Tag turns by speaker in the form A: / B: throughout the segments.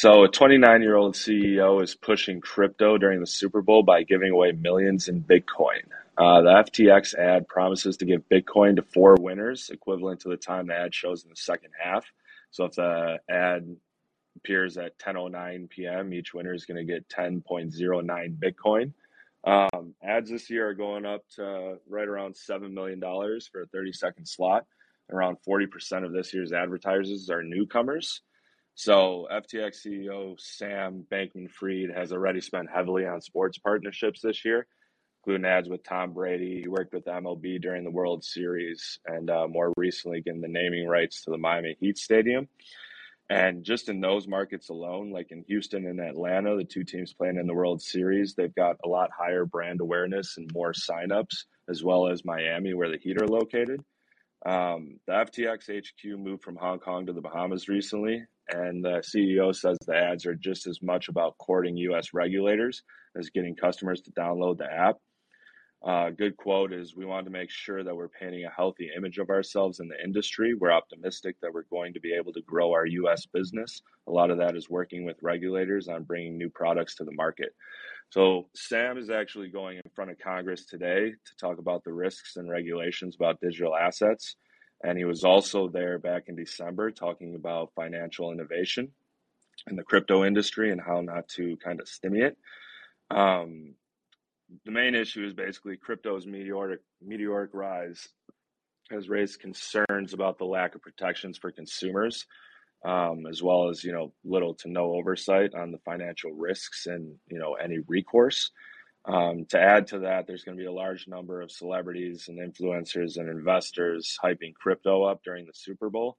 A: So, a 29 year old CEO is pushing crypto during the Super Bowl by giving away millions in Bitcoin. Uh, the FTX ad promises to give Bitcoin to four winners, equivalent to the time the ad shows in the second half. So, if the ad appears at 10:09 p.m., each winner is going to get 10.09 Bitcoin. Um, ads this year are going up to right around $7 million for a 30 second slot. Around 40% of this year's advertisers are newcomers. So, FTX CEO Sam Bankman Fried has already spent heavily on sports partnerships this year, including ads with Tom Brady. He worked with MLB during the World Series and uh, more recently getting the naming rights to the Miami Heat Stadium. And just in those markets alone, like in Houston and Atlanta, the two teams playing in the World Series, they've got a lot higher brand awareness and more signups, as well as Miami, where the Heat are located. Um, the FTX HQ moved from Hong Kong to the Bahamas recently, and the CEO says the ads are just as much about courting U.S. regulators as getting customers to download the app. Uh, good quote is We want to make sure that we're painting a healthy image of ourselves in the industry. We're optimistic that we're going to be able to grow our U.S. business. A lot of that is working with regulators on bringing new products to the market. So, Sam is actually going in front of Congress today to talk about the risks and regulations about digital assets. And he was also there back in December talking about financial innovation in the crypto industry and how not to kind of stimulate. Um, the main issue is basically crypto's meteoric meteoric rise has raised concerns about the lack of protections for consumers, um, as well as you know little to no oversight on the financial risks and you know any recourse. Um, to add to that, there's going to be a large number of celebrities and influencers and investors hyping crypto up during the Super Bowl.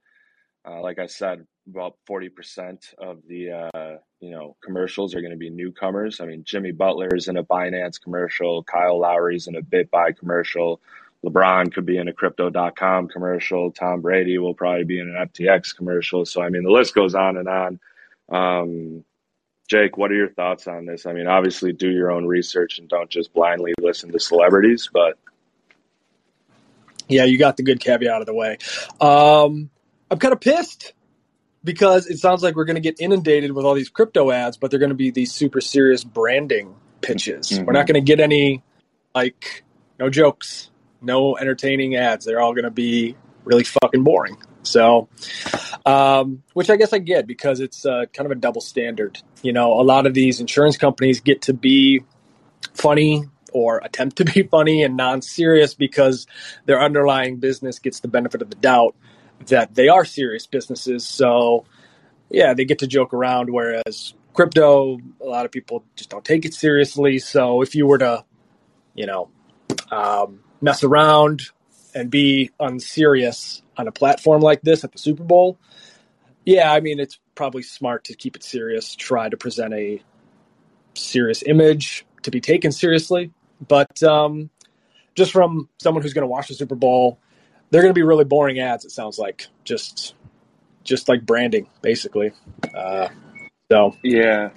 A: Uh, like I said, about 40% of the uh, you know commercials are going to be newcomers. I mean, Jimmy Butler's in a Binance commercial, Kyle Lowry's in a BitBuy commercial, LeBron could be in a Crypto.com commercial, Tom Brady will probably be in an FTX commercial. So I mean, the list goes on and on. Um, Jake, what are your thoughts on this? I mean, obviously, do your own research and don't just blindly listen to celebrities, but
B: yeah, you got the good caveat out of the way. Um, I'm kind of pissed because it sounds like we're going to get inundated with all these crypto ads, but they're going to be these super serious branding pitches. Mm-hmm. We're not going to get any like no jokes, no entertaining ads. They're all going to be really fucking boring. So, um, which I guess I get because it's uh, kind of a double standard. You know, a lot of these insurance companies get to be funny or attempt to be funny and non-serious because their underlying business gets the benefit of the doubt that they are serious businesses. So, yeah, they get to joke around. Whereas crypto, a lot of people just don't take it seriously. So, if you were to, you know, um, mess around and be unserious on a platform like this at the Super Bowl, yeah, I mean, it's probably smart to keep it serious, try to present a serious image to be taken seriously. But um, just from someone who's going to watch the Super Bowl, they're going to be really boring ads. It sounds like just just like branding, basically. Uh, so
A: yeah,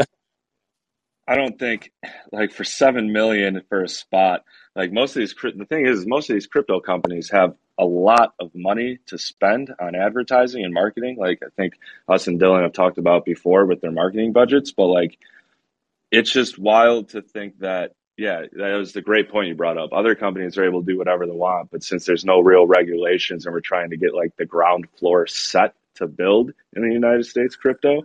A: I don't think like for seven million for a spot. Like most of these, the thing is, most of these crypto companies have a lot of money to spend on advertising and marketing. Like I think us and Dylan have talked about before with their marketing budgets, but like it's just wild to think that yeah, that was the great point you brought up. Other companies are able to do whatever they want, but since there's no real regulations and we're trying to get like the ground floor set to build in the United States crypto,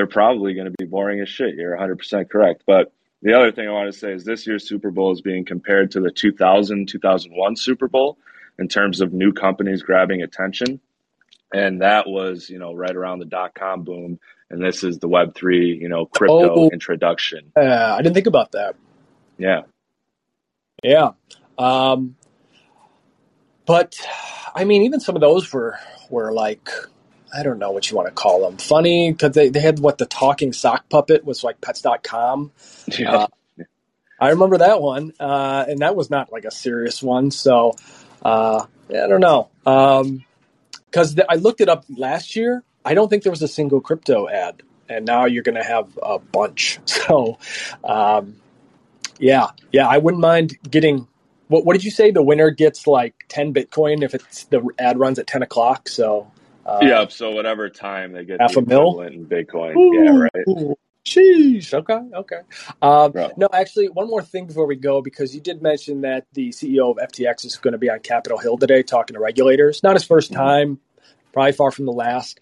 A: they're probably going to be boring as shit. You're 100% correct. But the other thing I want to say is this year's Super Bowl is being compared to the 2000 2001 Super Bowl in terms of new companies grabbing attention. And that was, you know, right around the dot com boom. And this is the Web3, you know, crypto oh, introduction.
B: Uh, I didn't think about that.
A: Yeah.
B: Yeah. Um, but I mean, even some of those were were like I don't know what you want to call them. Funny because they, they had what the talking sock puppet was like pets.com. Yeah. Uh, I remember that one, uh, and that was not like a serious one. So uh, yeah, I don't know. Because um, I looked it up last year. I don't think there was a single crypto ad, and now you're going to have a bunch. So um, yeah, yeah, I wouldn't mind getting. What, what did you say? The winner gets like ten Bitcoin if it's the ad runs at ten o'clock. So,
A: Uh, yeah, so whatever time they get
B: half
A: the
B: a mil
A: in Bitcoin. Ooh, yeah, right.
B: Sheesh. Okay. Okay. Um, no, actually, one more thing before we go, because you did mention that the CEO of FTX is going to be on Capitol Hill today talking to regulators. Not his 1st mm-hmm. time, probably far from the last.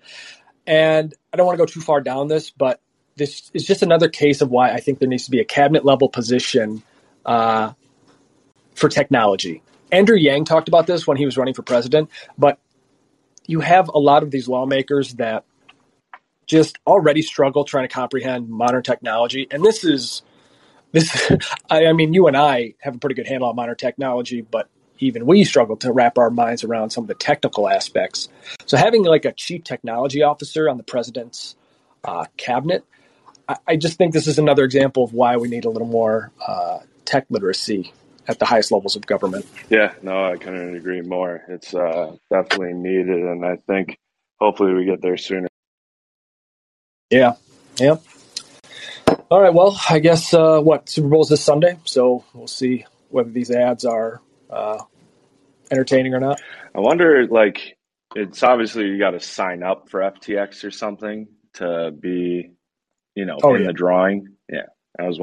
B: And I don't want to go too far down this, but this is just another case of why I think there needs to be a cabinet level position uh, for technology. Andrew Yang talked about this when he was running for president, but you have a lot of these lawmakers that just already struggle trying to comprehend modern technology. And this is this I, I, mean you and I have a pretty good handle on modern technology, but even we struggle to wrap our minds around some of the technical aspects. So having like a chief technology officer on the president's uh, cabinet, I, I, just think this is another example of why we need a little more uh, tech literacy at the highest levels of government.
A: Yeah, no, I couldn't agree more. It's uh, definitely needed, and I think hopefully we get there sooner.
B: Yeah, yeah. All right, well, I guess uh, what Super Bowl is this Sunday, so we'll see whether these ads are uh, entertaining or not.
A: I wonder, like, it's obviously you got to sign up for FTX or something to be, you know, oh, in yeah. the drawing. Yeah, I was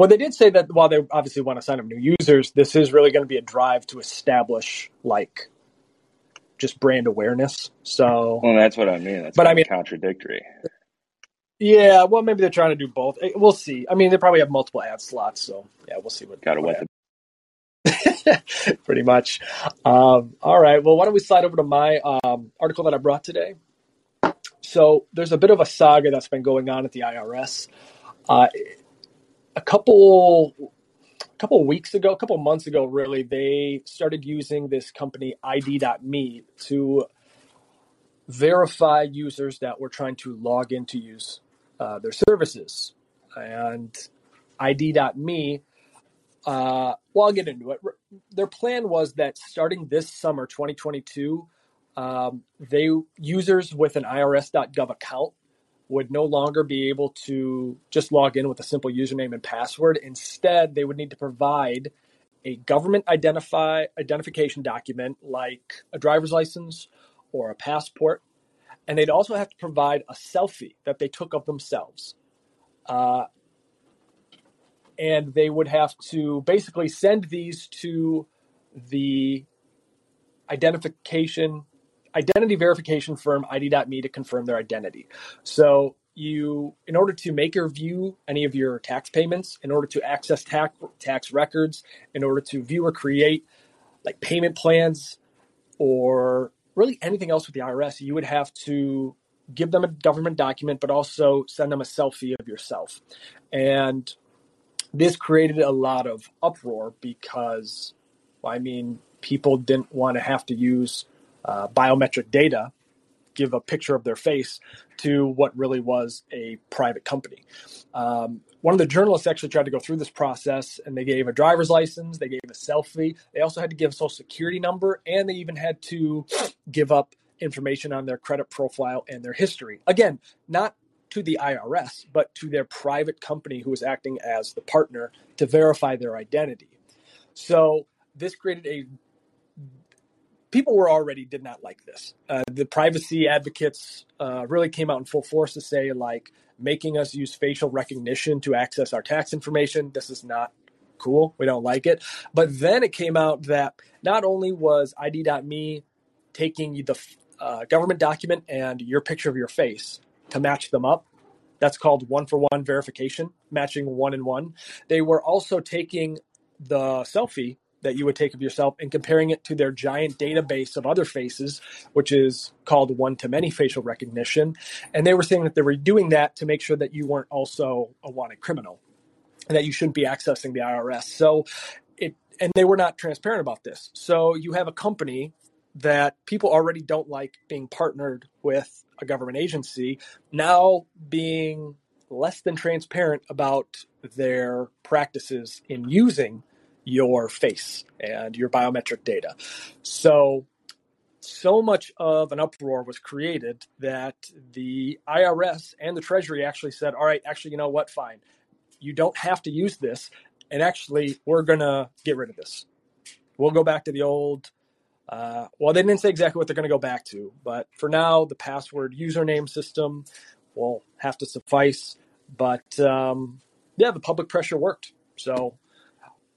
B: well, they did say that while they obviously want to sign up new users, this is really going to be a drive to establish like just brand awareness. So,
A: well, that's what I mean. That's but I mean, contradictory.
B: Yeah, well, maybe they're trying to do both. Eh, we'll see. I mean, they probably have multiple ad slots, so yeah, we'll see what.
A: Got to wet
B: the. Pretty much. Um, all right. Well, why don't we slide over to my um, article that I brought today? So there's a bit of a saga that's been going on at the IRS. Uh, a couple a couple weeks ago, a couple months ago, really, they started using this company ID.me to verify users that were trying to log in to use uh, their services. And ID.me, uh, well, I'll get into it. Their plan was that starting this summer, 2022, um, they users with an IRS.gov account would no longer be able to just log in with a simple username and password. Instead, they would need to provide a government identify identification document like a driver's license or a passport, and they'd also have to provide a selfie that they took of themselves. Uh, and they would have to basically send these to the identification identity verification firm ID.me to confirm their identity. So you, in order to make or view any of your tax payments, in order to access tax tax records, in order to view or create like payment plans, or really anything else with the IRS, you would have to give them a government document, but also send them a selfie of yourself. And this created a lot of uproar because, well, I mean, people didn't want to have to use uh, biometric data give a picture of their face to what really was a private company. Um, one of the journalists actually tried to go through this process and they gave a driver's license, they gave a selfie, they also had to give a social security number, and they even had to give up information on their credit profile and their history. Again, not to the IRS, but to their private company who was acting as the partner to verify their identity. So this created a people were already did not like this. Uh, the privacy advocates uh, really came out in full force to say, like, making us use facial recognition to access our tax information. This is not cool. We don't like it. But then it came out that not only was ID.me taking the uh, government document and your picture of your face to match them up. That's called one for one verification, matching one in one. They were also taking the selfie that you would take of yourself and comparing it to their giant database of other faces, which is called one to many facial recognition. And they were saying that they were doing that to make sure that you weren't also a wanted criminal and that you shouldn't be accessing the IRS. So it, and they were not transparent about this. So you have a company that people already don't like being partnered with a government agency now being less than transparent about their practices in using your face and your biometric data. So, so much of an uproar was created that the IRS and the Treasury actually said, all right, actually, you know what? Fine. You don't have to use this. And actually, we're going to get rid of this. We'll go back to the old Uh, well, they didn't say exactly what they're going to go back to, but for now, the password username system will have to suffice. But um, yeah, the public pressure worked. So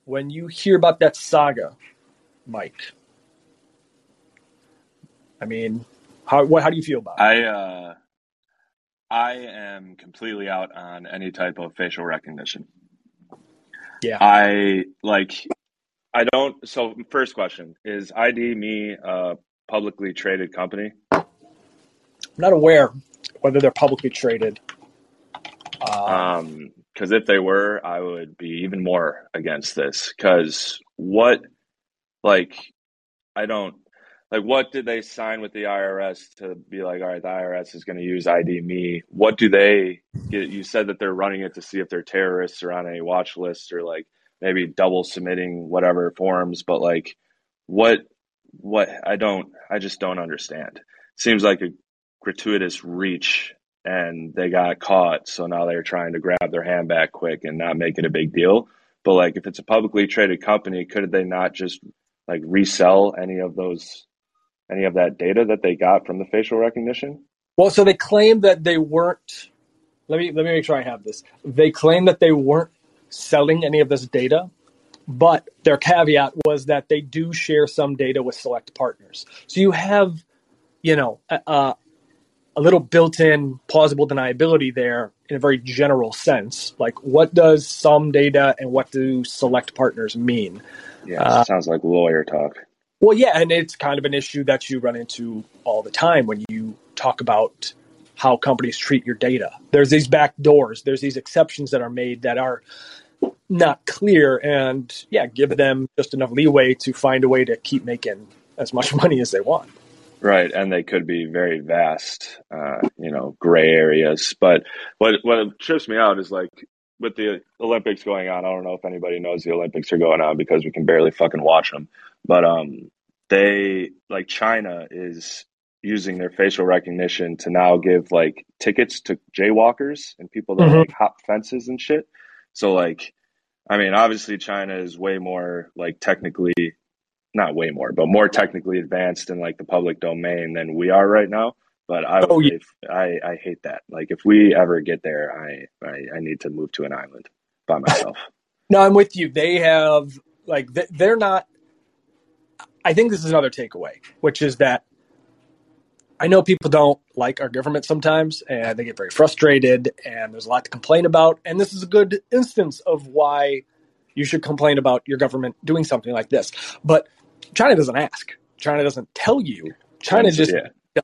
B: when you hear about that saga, Mike, I mean, how what, how do you feel about it?
A: I uh, I am completely out on any type of facial recognition.
B: Yeah.
A: I like. I don't. So, first question is ID.me a publicly traded company?
B: I'm not aware whether they're publicly traded. Uh,
A: Um, because if they were, I would be even more against this. Because what, like, I don't like. What did they sign with the IRS to be like? All right, the IRS is going to use ID.me. What do they? Get? You said that they're running it to see if they're terrorists or on a watch list or like maybe double submitting whatever forms. But like, what? What? I don't. I just don't understand. Seems like a gratuitous reach and they got caught. So now they're trying to grab their hand back quick and not make it a big deal. But like, if it's a publicly traded company, could they not just like resell any of those, any of that data that they got from the facial recognition?
B: well, so they claim that they weren't. Let me let me make sure I have this. They claim that they weren't selling any of this data, but their caveat was that they do share some data with select partners. So you have, you know, a, a little built-in plausible deniability there in a very general sense. Like, what does some data and what do select partners mean?
A: Yeah,
B: Uh,
A: sounds like lawyer talk.
B: Well, yeah, and it's kind of an issue that you run into all the time when you talk about how companies treat your data. There's these back doors, there's these exceptions that are made that are not clear, and yeah, give them just enough leeway to find a way to keep making as much money as they want.
A: Right, and they could be very vast, uh, you know, gray areas. But what what trips me out is like with the Olympics going on. I don't know if anybody knows the Olympics are going on because we can barely fucking watch them. But um, they like China is using their facial recognition to now give like tickets to jaywalkers and people that
B: Mhm.
A: like hop fences and shit. So like, I mean, obviously China is way more like technically not way more, but more technically advanced in like the public domain than we are right now. But I
B: Oh, yeah.
A: I I hate that. Like if we ever get there, I I, I need to move to an island by myself.
B: No, I'm with you. They have like they're not. I think this is another takeaway, which is that I know people don't like our government sometimes, and they get very frustrated, and there's a lot to complain about. And this is a good instance of why you should complain about your government doing something like this. But China doesn't ask. China doesn't tell you. China just
A: yeah,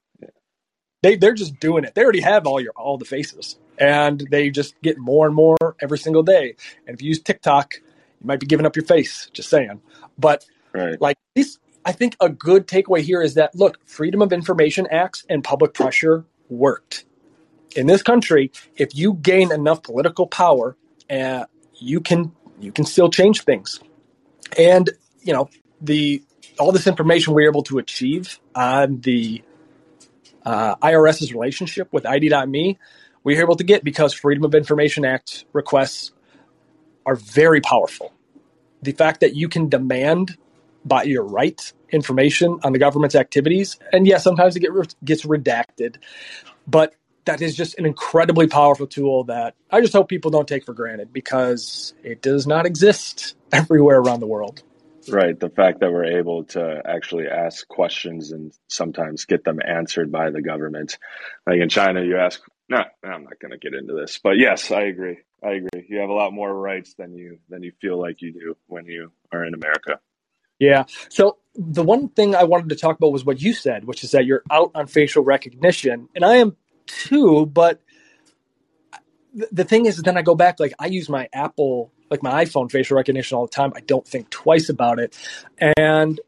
B: they they're just doing it. They already have all your all the faces, and they just get more and more every single day. And if you use TikTok, you might be giving up your face. Just saying. But
A: right.
B: like this, I think a good takeaway here is that look, Freedom of Information Acts and public pressure worked in this country. If you gain enough political power, uh, you can you can still change things. And you know the all this information we're able to achieve on the uh, IRS's relationship with ID.me, we're able to get because Freedom of Information Act requests are very powerful. The fact that you can demand by your right information on the government's activities, and yes, sometimes it get, gets redacted, but that is just an incredibly powerful tool that I just hope people don't take for granted because it does not exist everywhere around the world.
A: Right. The fact that we're able to actually ask questions and sometimes get them answered by the government. Like in China, you ask, no, I'm not going to get into this, but yes, I agree. I agree. You have a lot more rights than you than you feel like you do when you are in America.
B: Yeah. So the one thing I wanted to talk about was what you said, which is that you're out on facial recognition, and I am too. But th- the thing is, then I go back. Like I use my Apple, like my iPhone facial recognition all the time. I don't think twice about it, and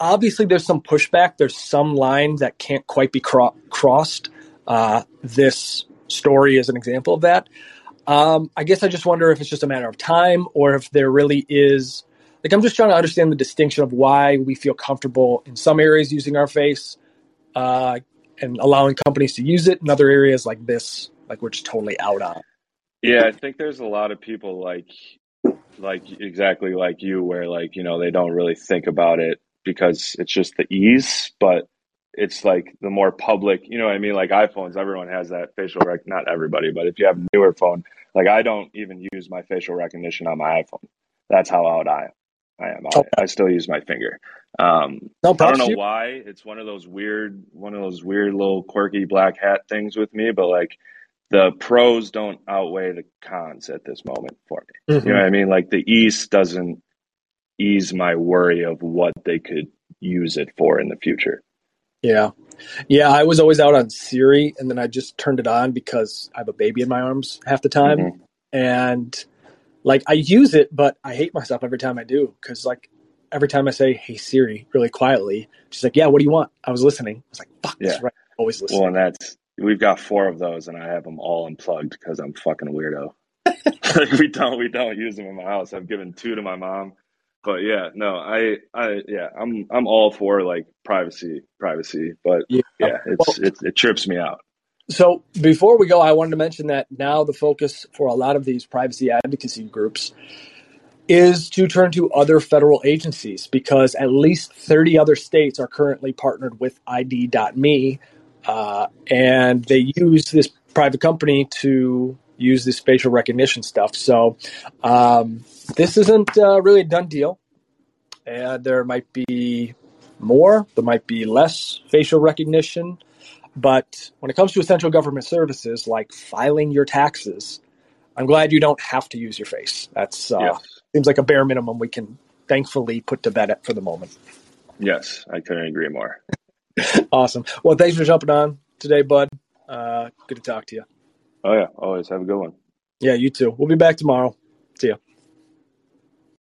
B: obviously there's some pushback. There's some line that can't quite be cro- crossed. Uh, this story is an example of that. Um, I guess I just wonder if it's just a matter of time, or if there really is like I'm just trying to understand the distinction of why we feel comfortable in some areas using our face uh, and allowing companies to use it in other areas like this, like we're just totally out on.
A: Yeah, I think there's a lot of people like like exactly like you where like, you know, they don't really think about it because it's just the ease, but it's like the more public, you know what I mean? Like iPhones, everyone has that facial rec. Not everybody, but if you have a newer phone, like I don't even use my facial recognition on my iPhone. That's how out I, I am. I, I still use my finger. Um,
B: No
A: I don't know
B: you.
A: why. It's one of those weird, one of those weird little quirky black hat things with me, but like the pros don't outweigh the cons at this moment for me.
B: Mhm.
A: You know what I mean? Like the ease doesn't ease my worry of what they could use it for in the future.
B: Yeah. Yeah, I was always out on Siri and then I just turned it on because I have a baby in my arms half the time.
A: Mhm.
B: And like I use it, but I hate myself every time I do because like every time I say, "Hey Siri," really quietly, she's like, "Yeah, what do you want?" I was listening. I was like, "Fuck, that's
A: Yeah.
B: right." Always listening.
A: Well, and that's we've got four of those, and I have them all unplugged because I'm fucking weirdo. like we don't we don't use them in my house. I've given two to my mom, but yeah, no, I I yeah, I'm I'm all for like privacy, privacy, but
B: Yeah.
A: yeah, it's it, it trips me out.
B: So before we go, I wanted to mention that now the focus for a lot of these privacy advocacy groups is to turn to other federal agencies because at least 30 other states are currently partnered with ID.me uh, and they use this private company to use this facial recognition stuff. So um, this isn't uh, really a done deal. And there might be more, there might be less facial recognition. But when it comes to essential government services like filing your taxes, I'm glad you don't have to use your face. That's uh,
A: yes,
B: seems like a bare minimum we can thankfully put to bed for the moment.
A: yes, I couldn't agree more.
B: Awesome. Well, thanks for jumping on today, bud. Uh, good to talk to you.
A: Oh yeah, always have a good one.
B: Yeah, you too. We'll be back tomorrow.